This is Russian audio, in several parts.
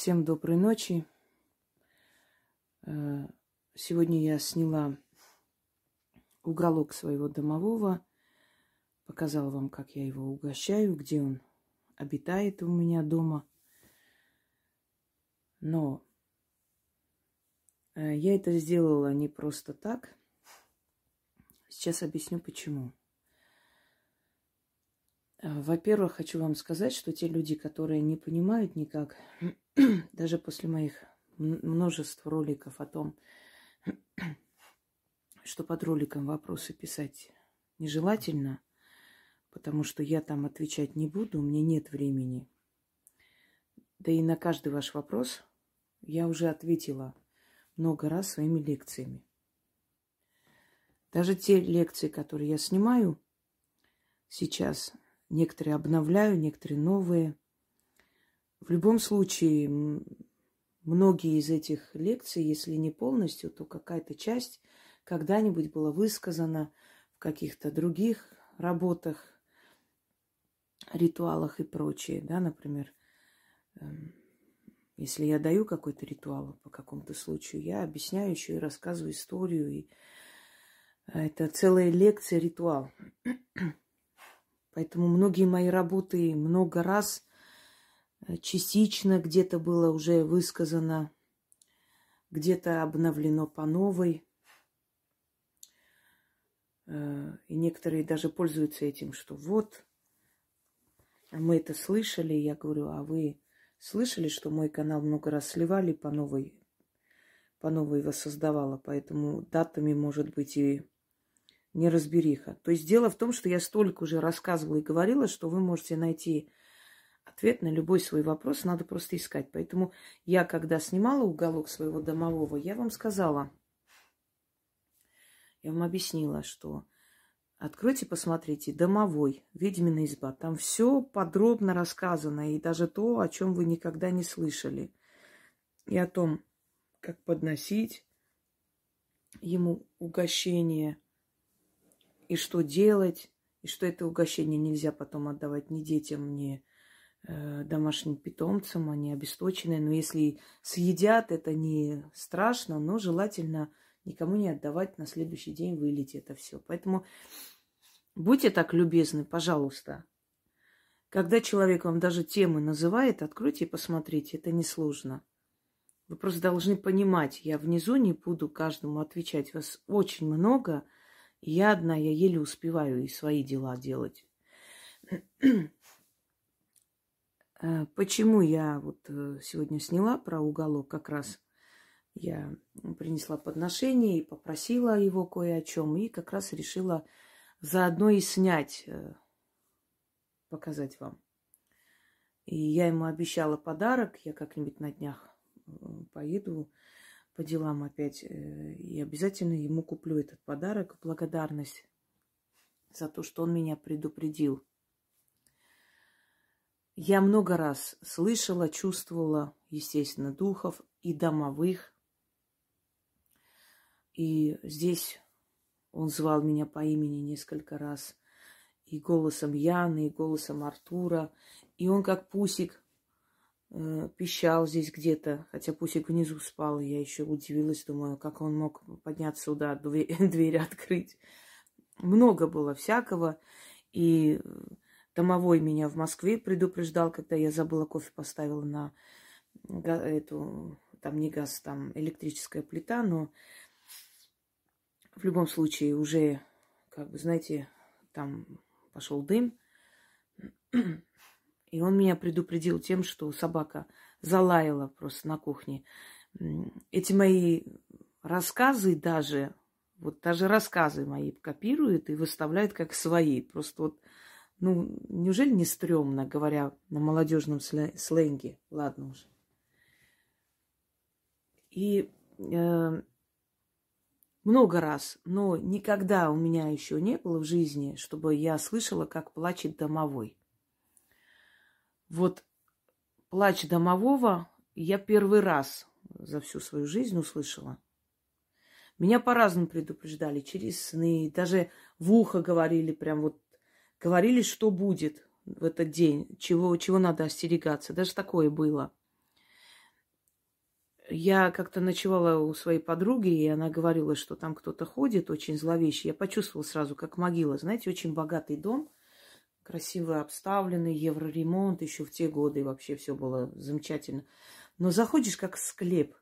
Всем доброй ночи. Э, сегодня я сняла уголок своего домового, показала вам, как я его угощаю, где он обитает у меня дома. Но э, я это сделала не просто так. Сейчас объясню почему. Э, во-первых, хочу вам сказать, что те люди, которые не понимают никак, даже после моих множества роликов о том, что под роликом вопросы писать нежелательно, потому что я там отвечать не буду, у меня нет времени. Да и на каждый ваш вопрос я уже ответила много раз своими лекциями. Даже те лекции, которые я снимаю сейчас, Некоторые обновляю, некоторые новые. В любом случае, многие из этих лекций, если не полностью, то какая-то часть когда-нибудь была высказана в каких-то других работах, ритуалах и прочее, да, например, эм, если я даю какой-то ритуал по какому-то случаю, я объясняю еще и рассказываю историю, и э, это целая лекция, ритуал. Поэтому многие мои работы много раз частично где-то было уже высказано, где-то обновлено по новой. Э, и некоторые даже пользуются этим, что вот, мы это слышали. Я говорю, а вы слышали, что мой канал много раз сливали по новой, по новой воссоздавала, поэтому датами может быть и неразбериха. То есть дело в том, что я столько уже рассказывала и говорила, что вы можете найти ответ на любой свой вопрос, надо просто искать. Поэтому я, когда снимала уголок своего домового, я вам сказала, я вам объяснила, что откройте, посмотрите, домовой, ведьмина изба. Там все подробно рассказано, и даже то, о чем вы никогда не слышали. И о том, как подносить ему угощение – и что делать, и что это угощение нельзя потом отдавать ни детям, ни домашним питомцам, они обесточенные. Но если съедят, это не страшно, но желательно никому не отдавать на следующий день вылить это все. Поэтому будьте так любезны, пожалуйста. Когда человек вам даже темы называет, откройте и посмотрите, это несложно. Вы просто должны понимать, я внизу не буду каждому отвечать. Вас очень много – я одна, я еле успеваю и свои дела делать. Э, почему я вот э, сегодня сняла про уголок как раз? Я принесла подношение и попросила его кое о чем, и как раз решила заодно и снять, э, показать вам. И я ему обещала подарок, я как-нибудь на днях поеду по делам опять. И обязательно ему куплю этот подарок благодарность за то, что он меня предупредил. Я много раз слышала, чувствовала, естественно, духов и домовых. И здесь он звал меня по имени несколько раз. И голосом Яны, и голосом Артура. И он как пусик э, пищал здесь где-то, хотя Пусик внизу спал, и я еще удивилась, думаю, как он мог подняться сюда, дверь, дверь открыть. Много было всякого, и домовой меня в Москве предупреждал, когда я забыла кофе поставила на эту, там не газ, там электрическая плита, но в любом случае уже, как бы, знаете, там пошел дым. И он меня предупредил тем, что собака залаяла просто на кухне. Эти мои рассказы даже, вот даже рассказы мои копируют и выставляют как свои. Просто вот, ну, неужели не стрёмно, говоря на молодежном сленге? Ладно уже. И э, много раз, но никогда у меня еще не было в жизни, чтобы я слышала, как плачет домовой. Вот плач домового я первый раз за всю свою жизнь услышала. Меня по-разному предупреждали, через сны, даже в ухо говорили, прям вот говорили, что будет в этот день, чего, чего надо остерегаться. Даже такое было. Я как-то ночевала у своей подруги, и она говорила, что там кто-то ходит, очень зловещий. Я почувствовала сразу, как могила. Знаете, очень богатый дом, красиво обставленный, евроремонт еще в те годы, вообще все было замечательно. Но заходишь как склеп.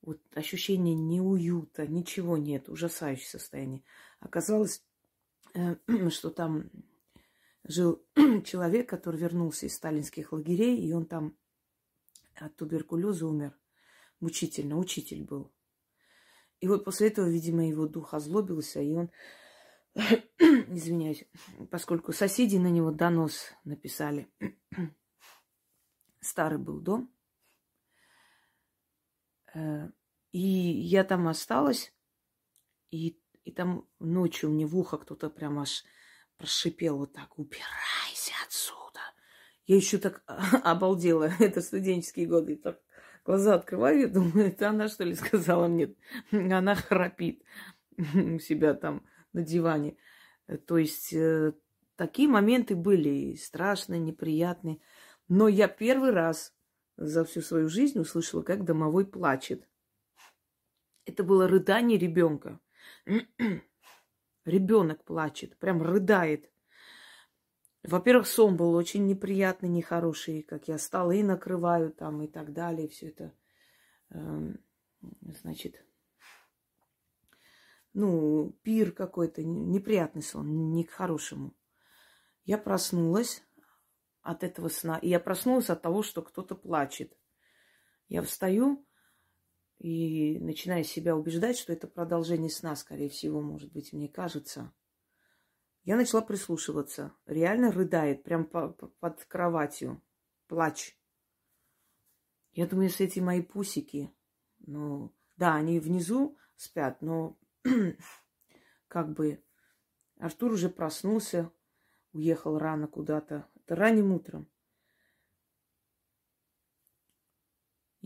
Вот ощущение неуюта, ничего нет, ужасающее состояние. Оказалось, что там жил человек, который вернулся из сталинских лагерей, и он там от туберкулеза умер мучительно, учитель был. И вот после этого, видимо, его дух озлобился, и он, извиняюсь, поскольку соседи на него донос написали. Старый был дом. Э, и я там осталась, и, и там ночью мне в ухо кто-то прям аж прошипел вот так, убирайся отсюда. Я еще так обалдела, это студенческие годы, так глаза открываю, я думаю, это она, что ли, сказала мне. Она храпит у себя там на диване. То есть э, такие моменты были страшные, неприятные. Но я первый раз за всю свою жизнь услышала, как домовой плачет. Это было рыдание ребенка. Ребенок плачет, прям рыдает. Во-первых, сон был очень неприятный, нехороший, как я столы накрываю там и так далее, все это, э, значит, ну, пир какой-то, неприятный сон, не к хорошему. Я проснулась от этого сна, и я проснулась от того, что кто-то плачет. Я встаю и начинаю себя убеждать, что это продолжение сна, скорее всего, может быть, мне кажется – я начала прислушиваться. Реально рыдает, прям по, по, под кроватью. Плач. Я думаю, если эти мои пусики, ну, да, они внизу спят, но как бы Артур уже проснулся, уехал рано куда-то. Это ранним утром.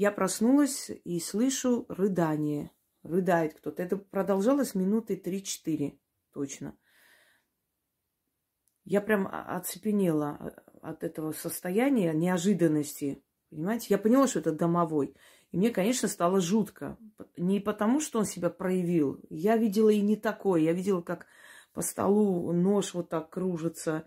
Я проснулась и слышу рыдание. Рыдает кто-то. Это продолжалось минуты три-четыре точно. Я прям оцепенела а, от этого состояния неожиданности. Понимаете, я поняла, что это домовой. И мне, конечно, стало жутко. Не потому, что он себя проявил. Я видела и не такое. Я видела, как по столу нож вот так кружится,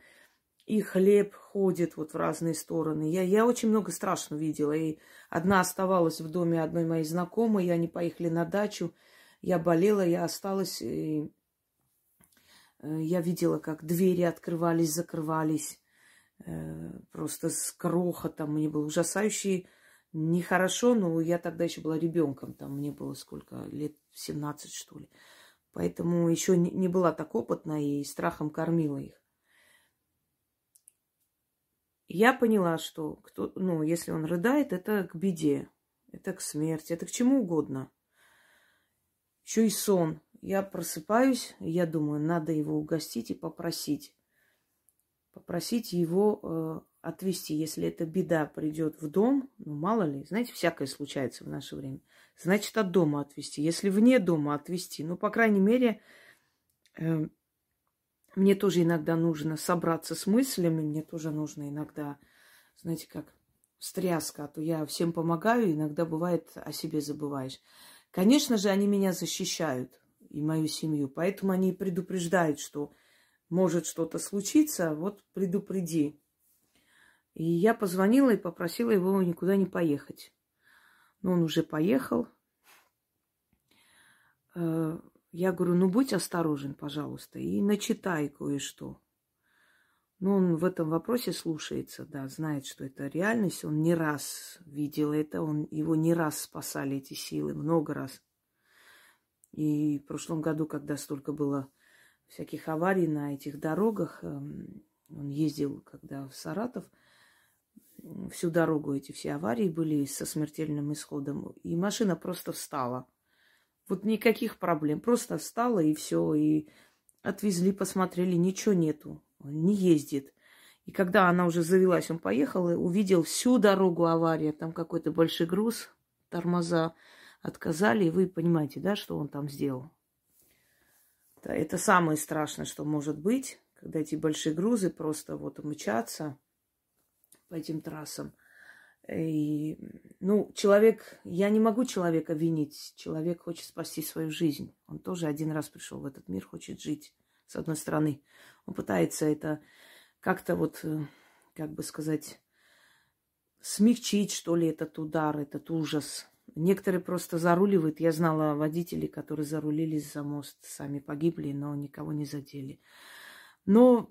и хлеб ходит вот в разные стороны. Я, я очень много страшно видела. И одна оставалась в доме одной моей знакомой, и они поехали на дачу. Я болела, я осталась. И Э, я видела, как двери открывались, закрывались. Э, просто с крохотом. Мне было ужасающе нехорошо, но я тогда еще была ребенком. Там мне было сколько? Лет 17, что ли. Поэтому еще не была так опытна и страхом кормила их. Я поняла, что кто, ну, если он рыдает, это к беде, это к смерти, это к чему угодно. Еще и сон. Я просыпаюсь, я думаю, надо его угостить и попросить. Попросить его э, отвезти, если эта беда придет в дом, ну мало ли, знаете, всякое случается в наше время. Значит, от дома отвезти. Если вне дома отвезти, ну, по крайней мере, э, мне тоже иногда нужно собраться с мыслями, мне тоже нужно иногда, знаете, как встряска, а то я всем помогаю, иногда бывает о себе забываешь. Конечно же, они меня защищают и мою семью. Поэтому они предупреждают, что может что-то случиться, вот предупреди. И я позвонила и попросила его никуда не поехать. Но он уже поехал. Я говорю, ну будь осторожен, пожалуйста, и начитай кое-что. Но он в этом вопросе слушается, да, знает, что это реальность. Он не раз видел это, он, его не раз спасали эти силы, много раз. И в прошлом году, когда столько было всяких аварий на этих дорогах, эм, он ездил, когда в Саратов, всю дорогу эти все аварии были со смертельным исходом. И машина просто встала. Вот никаких проблем. Просто встала и все. И отвезли, посмотрели, ничего нету. Он не ездит. И когда она уже завелась, он поехал и увидел всю дорогу авария. Там какой-то большой груз, тормоза отказали, и вы понимаете, да, что он там сделал. Да, это самое страшное, что может быть, когда эти большие грузы просто вот мчатся по этим трассам. И Ну, человек, я не могу человека винить. Человек хочет спасти свою жизнь. Он тоже один раз пришел в этот мир, хочет жить, с одной стороны. Он пытается это как-то вот, э, как бы сказать, смягчить, что ли, этот удар, этот ужас. Некоторые просто заруливают. Я знала водителей, которые зарулились за мост, сами погибли, но никого не задели. Но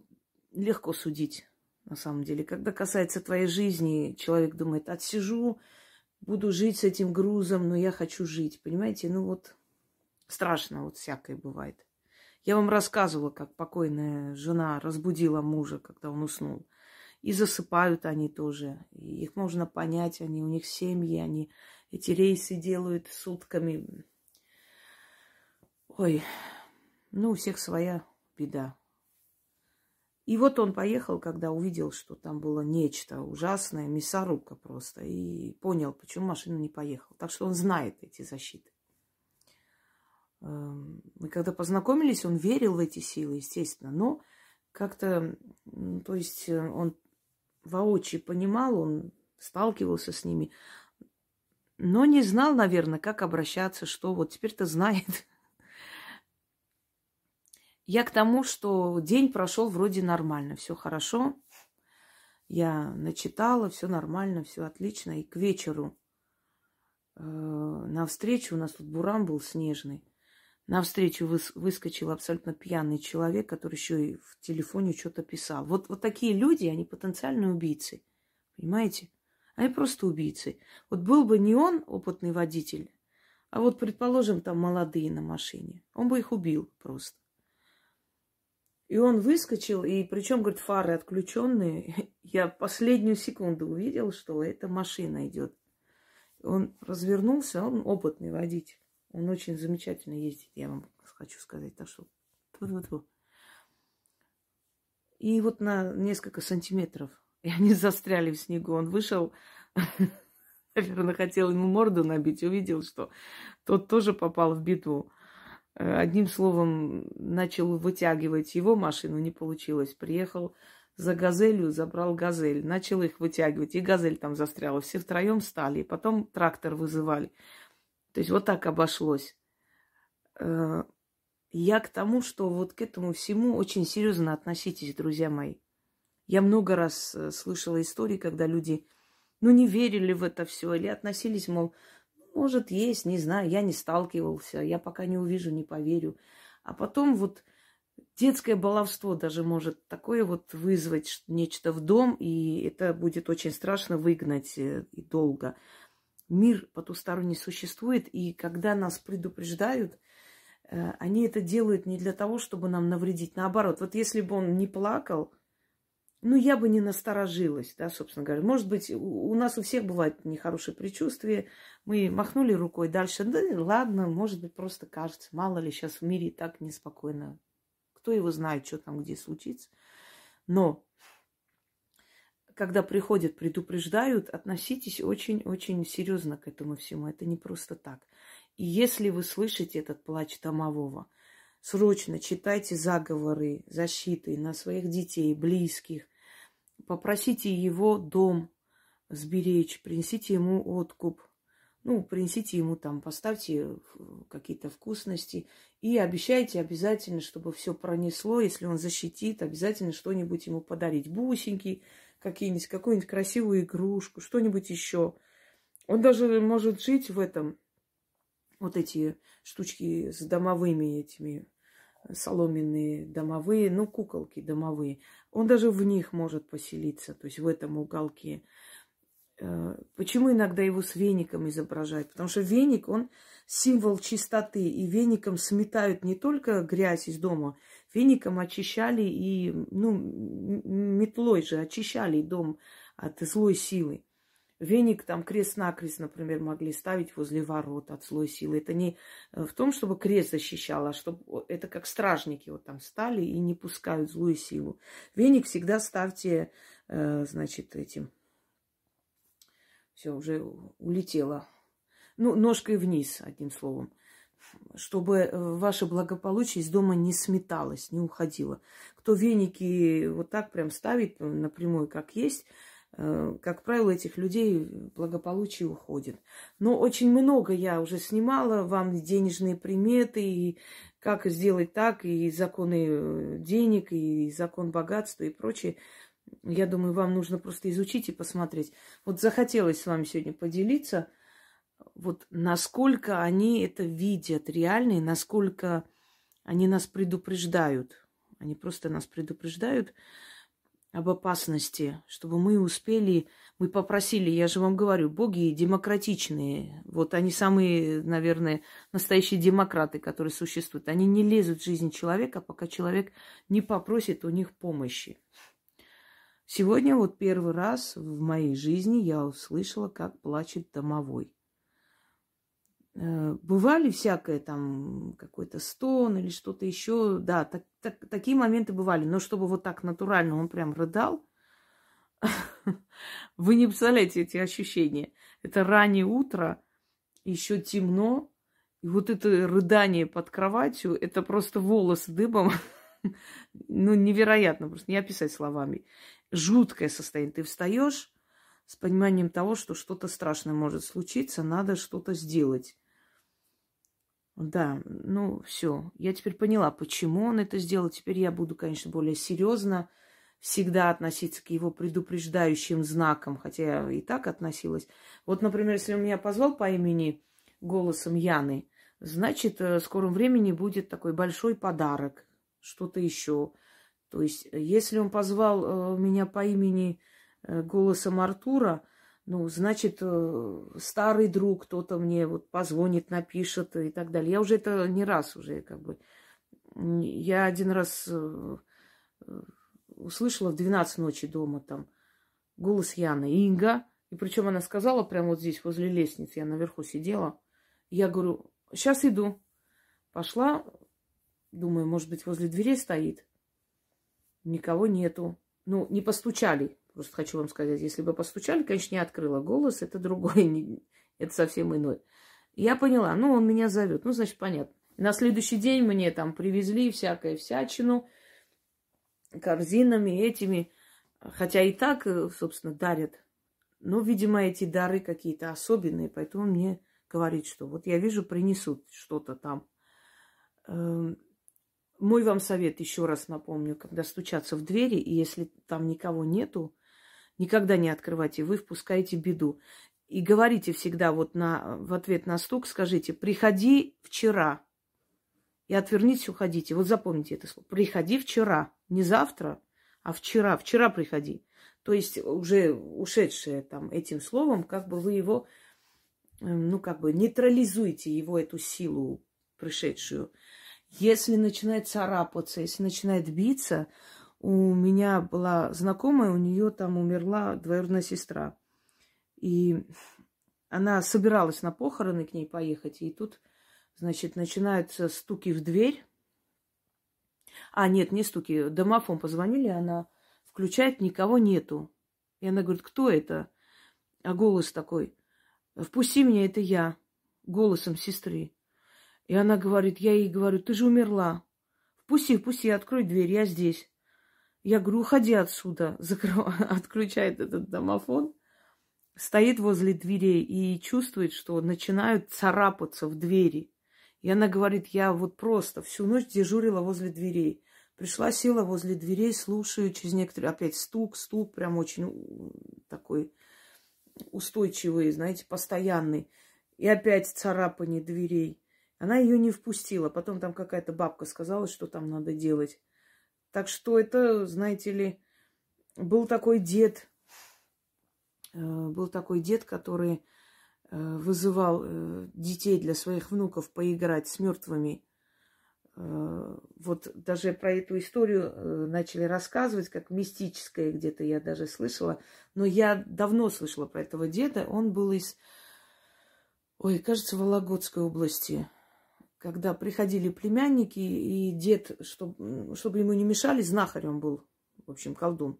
легко судить, на самом деле. Когда касается твоей жизни, человек думает, отсижу, буду жить с этим грузом, но я хочу жить. Понимаете? Ну вот страшно, вот всякое бывает. Я вам рассказывала, как покойная жена разбудила мужа, когда он уснул. И засыпают они тоже. И их можно понять, они у них семьи, они эти рейсы делают сутками. Ой, ну у всех своя беда. И вот он поехал, когда увидел, что там было нечто ужасное, мясорубка просто, и понял, почему машина не поехала. Так что он знает эти защиты. Эм, мы когда познакомились, он верил в эти силы, естественно, но как-то, то есть э, он воочию понимал, он сталкивался с ними, но не знал, наверное, как обращаться, что вот теперь-то знает. Я к тому, что день прошел вроде нормально, все хорошо. Я начитала, все нормально, все отлично. И к вечеру э, навстречу, у нас тут буран был снежный, навстречу выс, выскочил абсолютно пьяный человек, который еще и в телефоне что-то писал. Вот, вот такие люди, они потенциальные убийцы. Понимаете? Они просто убийцы. Вот был бы не он опытный водитель, а вот, предположим, там молодые на машине. Он бы их убил просто. И он выскочил, и причем, говорит, фары отключенные. Я последнюю секунду увидел, что эта машина идет. Он развернулся, он опытный водитель. Он очень замечательно ездит, я вам хочу сказать. Так что тьфу И вот на несколько сантиметров, и они застряли в снегу. Он вышел, наверное, хотел ему морду набить, увидел, что тот тоже попал в битву. Э, одним словом, начал вытягивать его машину, не получилось. Приехал за газелью, забрал газель, начал их вытягивать, и газель там застряла. Все втроем стали, потом трактор вызывали. То есть вот так обошлось. Э, я к тому, что вот к этому всему очень серьезно относитесь, друзья мои. Я много раз э, слышала истории, когда люди, ну, не верили в это все или относились, мол, может, есть, не знаю, я не сталкивался, я пока не увижу, не поверю. А потом вот детское баловство даже может такое вот вызвать нечто в дом, и это будет очень страшно выгнать э, и долго. Мир потусторонний существует, и когда нас предупреждают, э, они это делают не для того, чтобы нам навредить. Наоборот, вот если бы он не плакал, ну, я бы не насторожилась, да, собственно говоря. Может быть, у нас у всех бывает нехорошее предчувствие. Мы махнули рукой дальше. Да ладно, может быть, просто кажется. Мало ли, сейчас в мире так неспокойно. Кто его знает, что там где случится. Но когда приходят, предупреждают, относитесь очень-очень серьезно к этому всему. Это не просто так. И если вы слышите этот плач домового, срочно читайте заговоры, защиты на своих детей, близких, попросите его дом сберечь, принесите ему откуп, ну, принесите ему там, поставьте какие-то вкусности и обещайте обязательно, чтобы все пронесло, если он защитит, обязательно что-нибудь ему подарить. Бусинки какие-нибудь, какую-нибудь красивую игрушку, что-нибудь еще. Он даже может жить в этом, вот эти штучки с домовыми этими соломенные домовые, ну, куколки домовые. Он даже в них может поселиться, то есть в этом уголке. Э, почему иногда его с веником изображают? Потому что веник, он символ чистоты, и веником сметают не только грязь из дома, веником очищали и, ну, метлой же очищали дом от злой силы. Веник там крест-накрест, например, могли ставить возле ворот от злой силы. Это не э, в том, чтобы крест защищал, а чтобы это как стражники вот там стали и не пускают злую силу. Веник всегда ставьте, э, значит, этим. Все, уже улетело. Ну, ножкой вниз, одним словом. Чтобы э, ваше благополучие из дома не сметалось, не уходило. Кто веники вот так прям ставит напрямую, как есть, как правило, этих людей благополучие уходит. Но очень много я уже снимала вам денежные приметы, и как сделать так, и законы э, денег, и закон богатства, и прочее. Я думаю, вам нужно просто изучить и посмотреть. Вот захотелось с вами сегодня поделиться, вот насколько они это видят реально, и насколько они нас предупреждают. Они просто нас предупреждают об опасности, чтобы мы успели, мы попросили, я же вам говорю, боги демократичные. Вот они самые, наверное, настоящие демократы, которые существуют. Они не лезут в жизнь человека, пока человек не попросит у них помощи. Сегодня вот первый раз в моей жизни я услышала, как плачет домовой. Э, бывали всякое там, какой-то стон или что-то еще. Да, так, так, такие моменты бывали. Но чтобы вот так натурально он прям рыдал, вы не представляете эти ощущения. Это раннее утро, еще темно, и вот это рыдание под кроватью, это просто волосы дыбом. ну, невероятно, просто не описать словами. Жуткое состояние. Ты встаешь с пониманием того, что что-то страшное может случиться, надо что-то сделать. Да, ну все. Я теперь поняла, почему он это сделал. Теперь я буду, конечно, более серьезно всегда относиться к его предупреждающим знакам, хотя я и так относилась. Вот, например, если он меня позвал по имени голосом Яны, значит, э, в скором времени будет такой большой подарок, что-то еще. То есть, если он позвал э, меня по имени э, голосом Артура, ну, значит, э, старый друг, кто-то мне вот позвонит, напишет и так далее. Я уже это не раз уже как бы... Я один раз э, э, услышала в 12 ночи дома там голос Яны, Инга. И причем она сказала прямо вот здесь, возле лестницы, я наверху сидела. Я говорю, сейчас иду. Пошла, думаю, может быть, возле дверей стоит. Никого нету. Ну, не постучали. Просто хочу вам сказать, если бы постучали, конечно, не открыла голос, это другой, это совсем иной. Я поняла, ну, он меня зовет, ну, значит, понятно. На следующий день мне там привезли всякое всячину, корзинами этими, хотя и так, э, собственно, дарят. Но, видимо, эти дары какие-то особенные, поэтому мне говорит, что вот я вижу, принесут что-то там. Эм, мой вам совет, еще раз напомню, когда стучаться в двери, и если там никого нету, Никогда не открывайте, вы впускаете беду. И говорите всегда вот на, в ответ на стук, скажите, приходи вчера. И отвернитесь, уходите. Вот запомните это слово. Приходи вчера. Не завтра, а вчера. Вчера приходи. То есть уже ушедшее там этим словом, как бы вы его, эм, ну как бы нейтрализуете его, эту силу пришедшую. Если начинает царапаться, если начинает биться, у меня была знакомая, у нее там умерла двоюродная сестра. И она собиралась на похороны к ней поехать, и тут, значит, начинаются стуки в дверь. А, нет, не стуки, домофон позвонили, она включает, никого нету. И она говорит, кто это? А голос такой, впусти меня, это я, голосом сестры. И она говорит, я ей говорю, ты же умерла. Впусти, впусти, открой дверь, я здесь. Я говорю, уходи отсюда. Закрыв... Отключает этот домофон. Стоит возле дверей и чувствует, что начинают царапаться в двери. И она говорит, я вот просто всю ночь дежурила возле дверей. Пришла, села возле дверей, слушаю, через некоторые опять стук, стук, прям очень такой устойчивый, знаете, постоянный. И опять царапание дверей. Она ее не впустила. Потом там какая-то бабка сказала, что там надо делать. Так что это, знаете ли, был такой дед, э, был такой дед, который э, вызывал э, детей для своих внуков поиграть с мертвыми. Вот даже про эту историю начали рассказывать, как мистическая где-то я даже слышала. Но я давно слышала про этого деда. Он был из, ой, кажется, Вологодской области когда приходили племянники, и дед, чтобы, чтобы ему не мешали, знахарем был, в общем, колдун.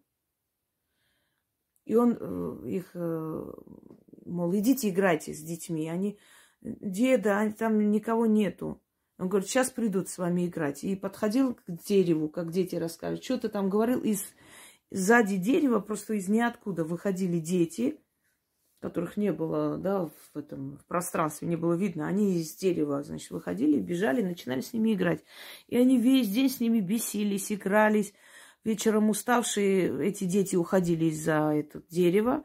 И он э, их, э, мол, идите играйте с детьми. Они, деда, там никого нету. Он говорит, сейчас придут с вами играть. И подходил к дереву, как дети расскажут. Что ты там говорил? И Сзади дерева просто из ниоткуда выходили дети, которых не было, да, в этом в пространстве не было видно. Они из дерева, значит, выходили, бежали, начинали с ними играть. И они весь день с ними бесились, игрались. Вечером уставшие эти дети уходили из-за этого дерева,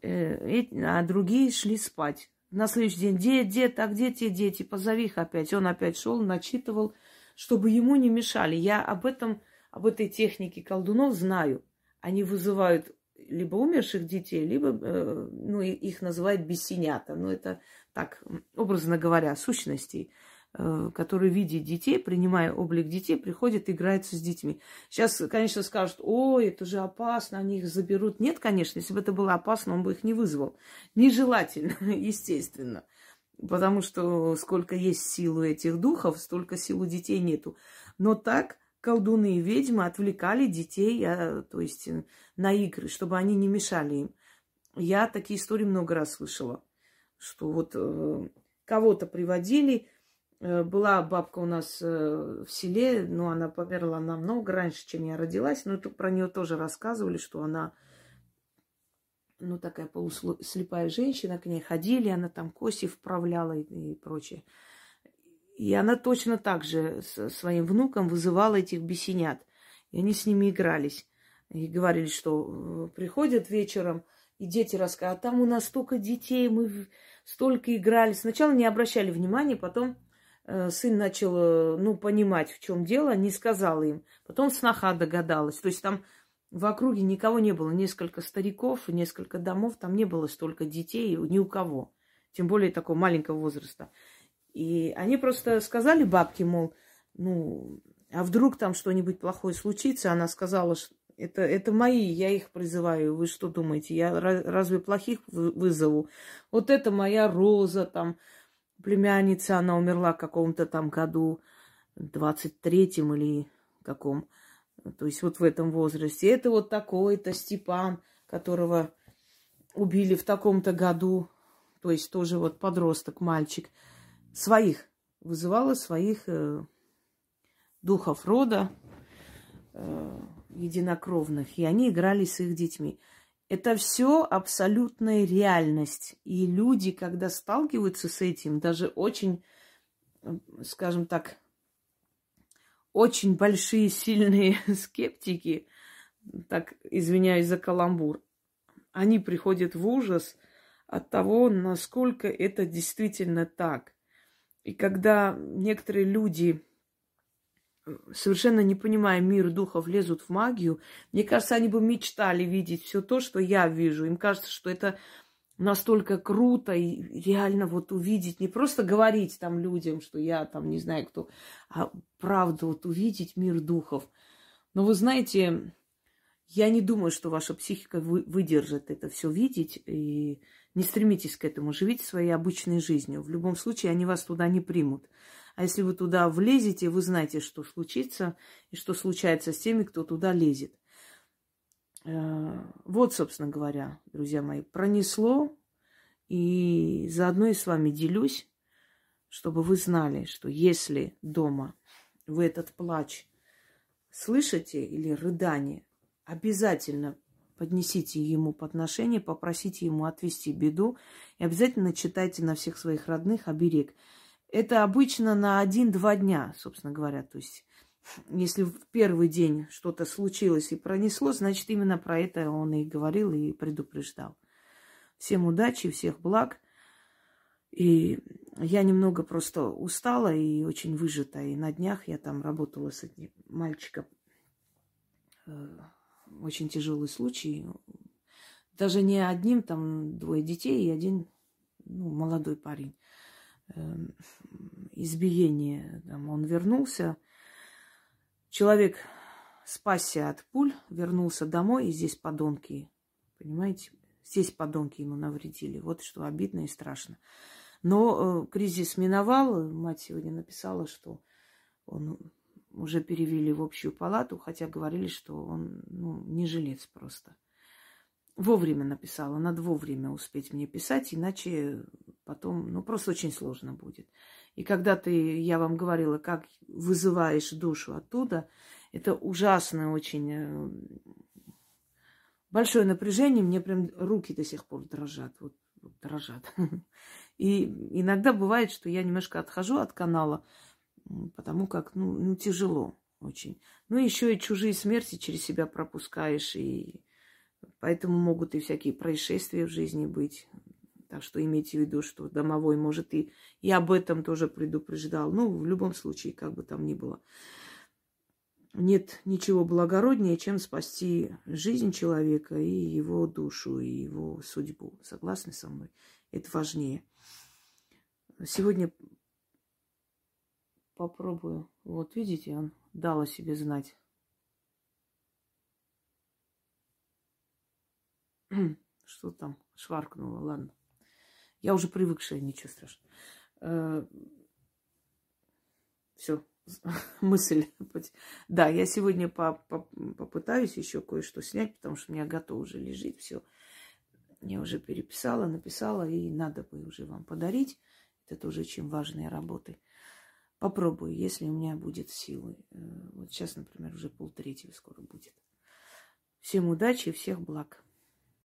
э, а другие шли спать. На следующий день, дед, дед, а где те дети? Позови их опять. Он опять шел, начитывал, чтобы ему не мешали. Я об этом, об этой технике колдунов знаю. Они вызывают либо умерших детей, либо, э, ну, их называют бессинята. Ну, это так, образно говоря, сущностей, э, которые видят детей, принимая облик детей, приходят, играются с детьми. Сейчас, конечно, скажут, ой, это же опасно, они их заберут. Нет, конечно, если бы это было опасно, он бы их не вызвал. Нежелательно, естественно. Потому что сколько есть силы этих духов, столько сил детей нету. Но так колдуны и ведьмы отвлекали детей, а, то есть э, на игры, чтобы они не мешали им. Я такие истории много раз слышала, что вот э, кого-то приводили. Э, была бабка у нас в селе, но она померла намного раньше, чем я родилась, но это, про нее тоже рассказывали, что она ну, такая полуслепая женщина, к ней ходили, она там коси вправляла и, и прочее. И она точно так же своим внукам вызывала этих бесенят. И они с ними игрались. И говорили, что э, приходят вечером, и дети рассказывают, а там у нас столько детей, мы столько играли. Сначала не обращали внимания, потом э, сын начал, э, ну, понимать, в чем дело, не сказал им. Потом сноха догадалась. То есть там в округе никого не было, несколько стариков, несколько домов, там не было столько детей ни у кого, тем более такого маленького возраста. И они просто сказали бабке, мол, ну, а вдруг там что-нибудь плохое случится? Она сказала, что это, это мои, я их призываю. Вы что думаете, я разве плохих вызову? Вот это моя Роза, там, племянница, она умерла в каком-то там году, 23-м или каком. То есть вот в этом возрасте. Это вот такой-то Степан, которого убили в таком-то году. То есть тоже вот подросток, мальчик своих, вызывала своих э, духов рода, э, единокровных, и они играли с их детьми. Это все абсолютная реальность. И люди, когда сталкиваются с этим, даже очень, скажем так, очень большие, сильные скептики, так извиняюсь за каламбур, они приходят в ужас от того, насколько это действительно так. И когда некоторые люди, совершенно не понимая мир духов, лезут в магию, мне кажется, они бы мечтали видеть все то, что я вижу. Им кажется, что это настолько круто и реально вот увидеть, не просто говорить там людям, что я там не знаю кто, а правда вот увидеть мир духов. Но вы знаете, я не думаю, что ваша психика выдержит это все видеть. И не стремитесь к этому. Живите своей обычной жизнью. В любом случае, они вас туда не примут. А если вы туда влезете, вы знаете, что случится и что случается с теми, кто туда лезет. Э, вот, собственно говоря, друзья мои, пронесло. И заодно и с вами делюсь, чтобы вы знали, что если дома вы этот плач слышите или рыдание, обязательно поднесите ему подношение, попросите ему отвести беду и обязательно читайте на всех своих родных оберег. Это обычно на один-два дня, собственно говоря. То есть, если в первый день что-то случилось и пронесло, значит, именно про это он и говорил, и предупреждал. Всем удачи, всех благ. И я немного просто устала и очень выжата. И на днях я там работала с этим мальчиком э, очень тяжелый случай. Даже не одним, там двое детей и один ну, молодой парень. Эм, избиение. Там, он вернулся. Человек спасся от пуль, вернулся домой, и здесь подонки. Понимаете? Здесь подонки ему навредили. Вот что обидно и страшно. Но э, кризис миновал. Мать сегодня написала, что он уже перевели в общую палату, хотя говорили, что он ну, не жилец просто. Вовремя написала, надо вовремя успеть мне писать, иначе потом, ну, просто очень сложно будет. И когда ты, я вам говорила, как вызываешь душу оттуда, это ужасная очень э, большое напряжение, мне прям руки до сих пор дрожат. Вот, вот дрожат. И иногда бывает, что я немножко отхожу от канала, потому как, ну, ну тяжело очень. Ну, еще и чужие смерти через себя пропускаешь, и поэтому могут и всякие происшествия в жизни быть. Так что имейте в виду, что домовой может и, и об этом тоже предупреждал. Ну, в любом случае, как бы там ни было. Нет ничего благороднее, чем спасти жизнь человека и его душу, и его судьбу. Согласны со мной? Это важнее. Сегодня попробую. Вот, видите, он дал о себе знать. Что там шваркнуло, ладно. Я уже привыкшая, ничего страшного. Э, Все, мысль. Да, я сегодня попытаюсь еще кое-что снять, потому что у меня готово уже лежит все. Я уже переписала, написала, и надо бы уже вам подарить. Это тоже очень важные работы. Попробую, если у меня будет силы. Э, вот сейчас, например, уже полтретьего скоро будет. Всем удачи и всех благ.